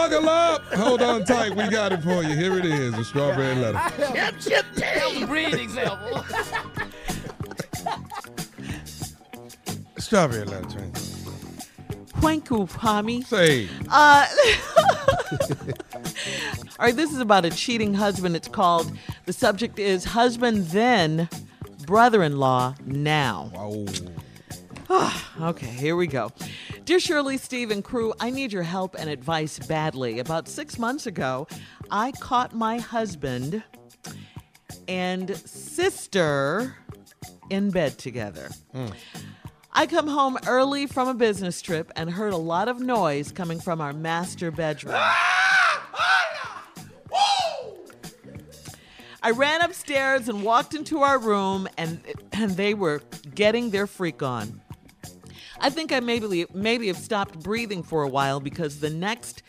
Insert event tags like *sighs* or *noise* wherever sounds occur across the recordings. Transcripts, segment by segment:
Buckle up. Hold on tight. We got it for you. Here it is, a strawberry letter. Chip, chip, That breathing example. Strawberry letter, Trent. Twanku Pami. Say. Uh, *laughs* all right, this is about a cheating husband. It's called, the subject is Husband Then, Brother in Law Now. Wow. *sighs* Okay, here we go. Dear Shirley, Steve, and crew, I need your help and advice badly. About six months ago, I caught my husband and sister in bed together. I come home early from a business trip and heard a lot of noise coming from our master bedroom. I ran upstairs and walked into our room, and, and they were getting their freak on. I think I maybe maybe have stopped breathing for a while because the next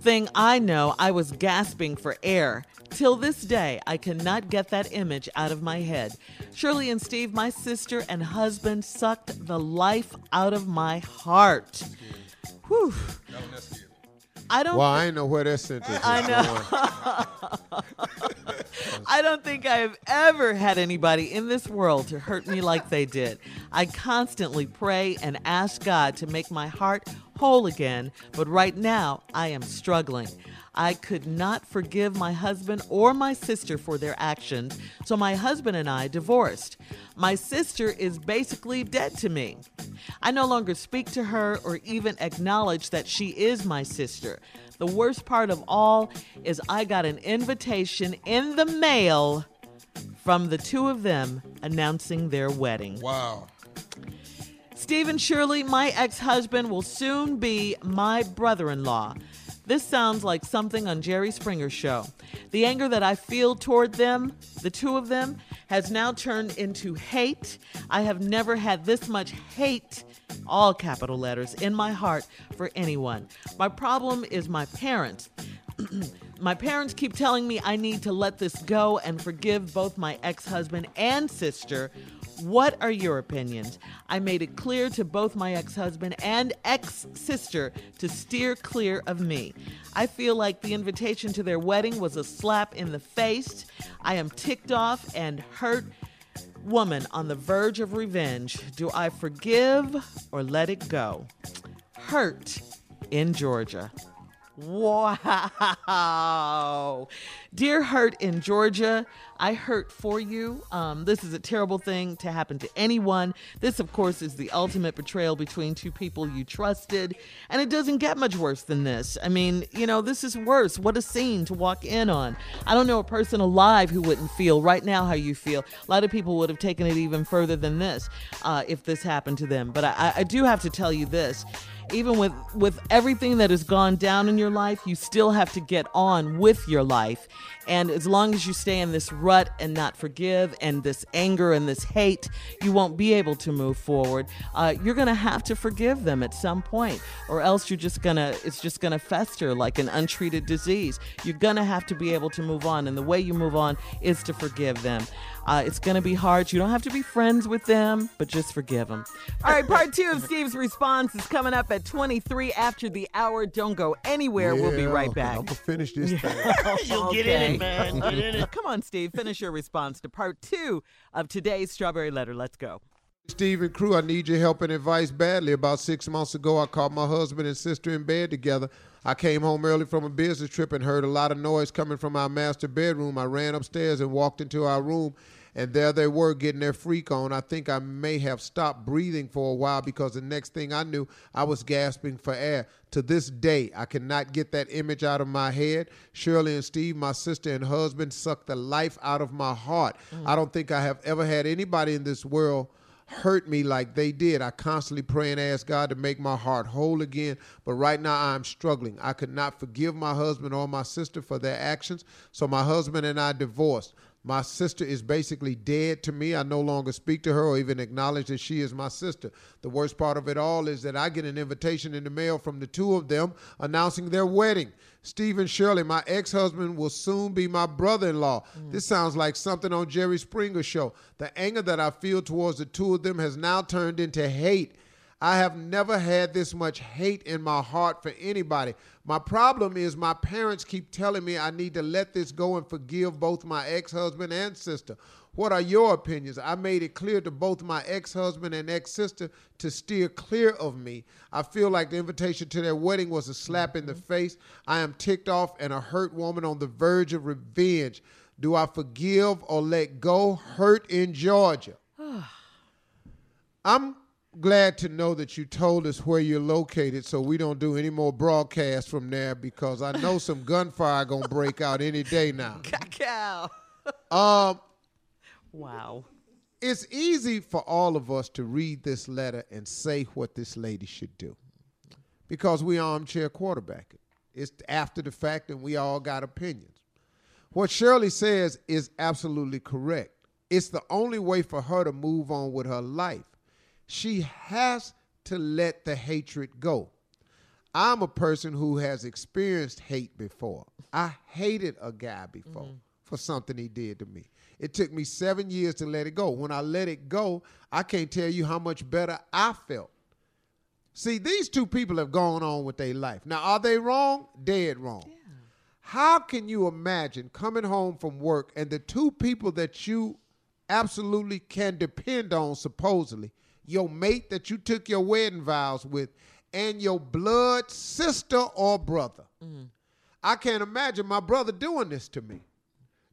thing I know, I was gasping for air. Till this day, I cannot get that image out of my head. Shirley and Steve, my sister and husband, sucked the life out of my heart. Whew. I don't. Well, I ain't know where that sentence is I know. *laughs* I don't think I have ever had anybody in this world to hurt me like they did. I constantly pray and ask God to make my heart whole again, but right now I am struggling. I could not forgive my husband or my sister for their actions, so my husband and I divorced. My sister is basically dead to me. I no longer speak to her or even acknowledge that she is my sister. The worst part of all is I got an invitation in the mail from the two of them announcing their wedding. Wow. Stephen Shirley, my ex husband, will soon be my brother in law. This sounds like something on Jerry Springer's show. The anger that I feel toward them, the two of them, has now turned into hate. I have never had this much hate, all capital letters, in my heart for anyone. My problem is my parents. *clears throat* my parents keep telling me I need to let this go and forgive both my ex husband and sister. What are your opinions? I made it clear to both my ex husband and ex sister to steer clear of me. I feel like the invitation to their wedding was a slap in the face. I am ticked off and hurt woman on the verge of revenge. Do I forgive or let it go? Hurt in Georgia. Wow. Dear Hurt in Georgia, I hurt for you. Um, this is a terrible thing to happen to anyone. This, of course, is the ultimate betrayal between two people you trusted. And it doesn't get much worse than this. I mean, you know, this is worse. What a scene to walk in on. I don't know a person alive who wouldn't feel right now how you feel. A lot of people would have taken it even further than this uh, if this happened to them. But I, I do have to tell you this even with with everything that has gone down in your life you still have to get on with your life. And as long as you stay in this rut and not forgive and this anger and this hate you won't be able to move forward. Uh, you're gonna have to forgive them at some point or else you're just gonna it's just gonna fester like an untreated disease. You're gonna have to be able to move on and the way you move on is to forgive them uh, it's going to be hard. You don't have to be friends with them, but just forgive them. All right, part two of Steve's response is coming up at 23 after the hour. Don't go anywhere. we'll be right back. I'm gonna finish this thing. *laughs* You'll get in it, man. Get in it. Come on, Steve. Finish your response to part two of today's Strawberry Letter. Let's go. Steve and crew, I need your help and advice badly. About six months ago, I caught my husband and sister in bed together. I came home early from a business trip and heard a lot of noise coming from our master bedroom. I ran upstairs and walked into our room, and there they were getting their freak on. I think I may have stopped breathing for a while because the next thing I knew, I was gasping for air. To this day, I cannot get that image out of my head. Shirley and Steve, my sister and husband, sucked the life out of my heart. Mm. I don't think I have ever had anybody in this world hurt me like they did. I constantly pray and ask God to make my heart whole again. But right now I'm struggling. I could not forgive my husband or my sister for their actions. So my husband and I divorced. My sister is basically dead to me. I no longer speak to her or even acknowledge that she is my sister. The worst part of it all is that I get an invitation in the mail from the two of them announcing their wedding. Stephen Shirley, my ex husband, will soon be my brother in law. Mm. This sounds like something on Jerry Springer show. The anger that I feel towards the two of them has now turned into hate. I have never had this much hate in my heart for anybody. My problem is my parents keep telling me I need to let this go and forgive both my ex husband and sister. What are your opinions? I made it clear to both my ex husband and ex sister to steer clear of me. I feel like the invitation to their wedding was a slap in the mm-hmm. face. I am ticked off and a hurt woman on the verge of revenge. Do I forgive or let go? Hurt in Georgia. *sighs* I'm glad to know that you told us where you're located so we don't do any more broadcasts from there because I know some *laughs* gunfire gonna break out any day now. *laughs* Cacao. Um, Wow. it's easy for all of us to read this letter and say what this lady should do because we armchair quarterbacking. It's after the fact and we all got opinions. What Shirley says is absolutely correct. It's the only way for her to move on with her life. She has to let the hatred go. I'm a person who has experienced hate before. I hated a guy before mm-hmm. for something he did to me. It took me seven years to let it go. When I let it go, I can't tell you how much better I felt. See, these two people have gone on with their life. Now, are they wrong? Dead wrong. How can you imagine coming home from work and the two people that you absolutely can depend on, supposedly, your mate that you took your wedding vows with, and your blood sister or brother? Mm. I can't imagine my brother doing this to me.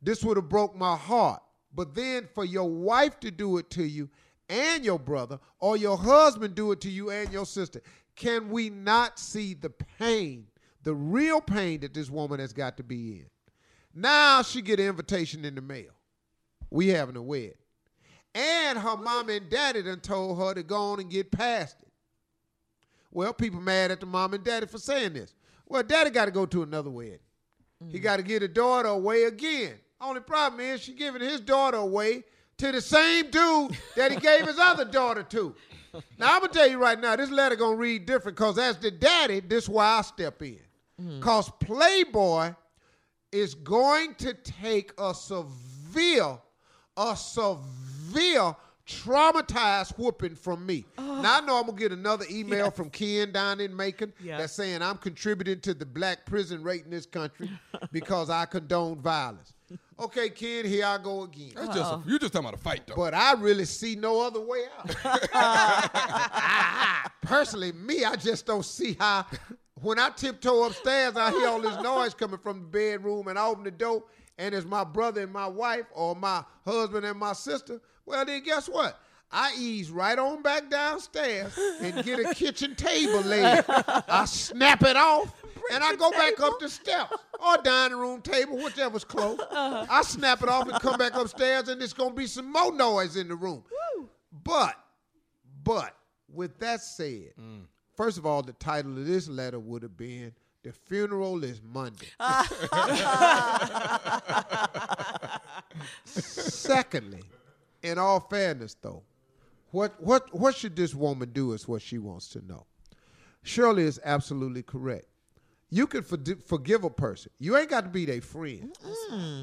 This would have broke my heart. But then for your wife to do it to you and your brother, or your husband do it to you and your sister, can we not see the pain, the real pain that this woman has got to be in? Now she get an invitation in the mail. We having a wedding. And her mom and daddy done told her to go on and get past it. Well, people mad at the mom and daddy for saying this. Well, daddy got to go to another wedding. He mm. got to get a daughter away again. Only problem is she giving his daughter away to the same dude that he gave his other *laughs* daughter to. Now I'm gonna tell you right now, this letter gonna read different because as the daddy, this is why I step in. Mm. Cause Playboy is going to take a severe, a severe traumatized whooping from me. Oh. Now I know I'm gonna get another email from Ken down in Macon Yeah. that's saying I'm contributing to the black prison rate in this country *laughs* because I condone violence. Okay, Ken, here I go again. That's just a, you're just talking about a fight, though. But I really see no other way out. *laughs* *laughs* Personally, me, I just don't see how. When I tiptoe upstairs, I hear all this noise coming from the bedroom, and I open the door, and it's my brother and my wife, or my husband and my sister. Well, then guess what? I ease right on back downstairs and get a kitchen table laid. I snap it off, and I go back up the steps or dining room table, whichever's close. I snap it off and come back upstairs, and it's gonna be some more noise in the room. But, but with that said, mm. first of all, the title of this letter would have been "The Funeral Is Monday." *laughs* *laughs* Secondly, in all fairness, though, what what what should this woman do? Is what she wants to know. Shirley is absolutely correct. You can fordi- forgive a person. You ain't got to be their friend,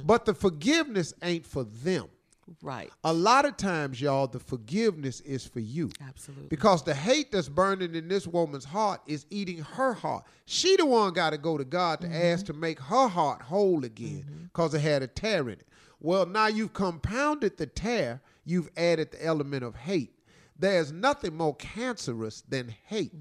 but the forgiveness ain't for them. Right. A lot of times, y'all, the forgiveness is for you. Absolutely. Because the hate that's burning in this woman's heart is eating her heart. She the one got to go to God to mm-hmm. ask to make her heart whole again mm-hmm. because it had a tear in it. Well, now you've compounded the tear, you've added the element of hate. There's nothing more cancerous than hate.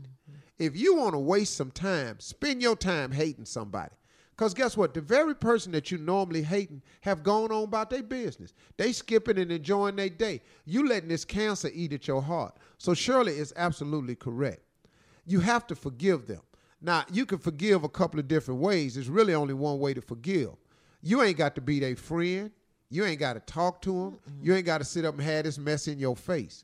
If you want to waste some time, spend your time hating somebody. Because guess what? The very person that you normally hating have gone on about their business. They skipping and enjoying their day. You letting this cancer eat at your heart. So Shirley is absolutely correct. You have to forgive them. Now, you can forgive a couple of different ways. There's really only one way to forgive. You ain't got to be their friend. You ain't got to talk to them. You ain't got to sit up and have this mess in your face.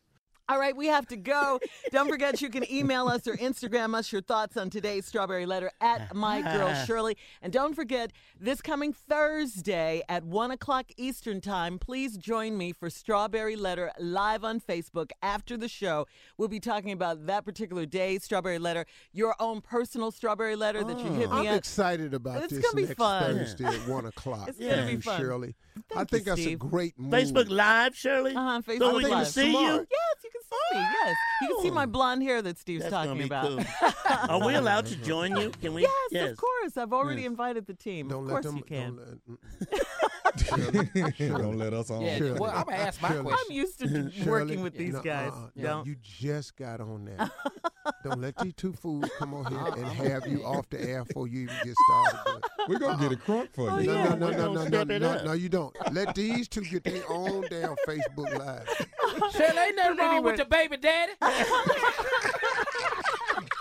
All right, we have to go. Don't forget you can email us or Instagram us your thoughts on today's Strawberry Letter at My Girl *laughs* Shirley. And don't forget, this coming Thursday at 1 o'clock Eastern Time, please join me for Strawberry Letter live on Facebook after the show. We'll be talking about that particular day, Strawberry Letter, your own personal Strawberry Letter that you hit me I'm up. excited about It's this gonna be next fun. Thursday at 1 *laughs* o'clock. It's gonna be fun. Shirley. I think you, that's Steve. a great move. Facebook Live, Shirley? Uh-huh, So Facebook we can Live. see Smart. you? Yes, you can see me. Yes, you can see my oh. blonde hair that Steve's That's talking gonna be about. cool. *laughs* Are we allowed to *laughs* join you? Can we? Yes, of course. I've already invited the team. Don't of let course them. you can. Don't let, *laughs* *laughs* Don't let us on. Yeah, Shirley. well, I'm gonna ask my Shirley. question. I'm used to Shirley, working with these no, uh, guys. uh-uh, Don't. you just got on there. *laughs* Don't let these two fools come on here and have you off the air before you even get started. We're going to get a uh-uh. crunk for Oh, you. No, yeah. no, no, no, no, no, no, no, you don't. Let these two get their own damn Facebook Live. *laughs* Shirley, ain't nothing wrong with your baby daddy.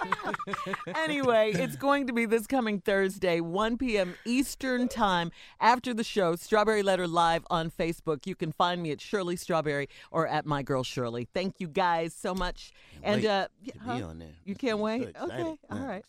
*laughs* anyway, it's going to be this coming Thursday, 1 p.m. Eastern Time after the show. Strawberry Letter Live on Facebook. You can find me at Shirley Strawberry or at My Girl Shirley. Thank you guys so much. And wait uh, huh? be on there. You can't wait. so okay, all right.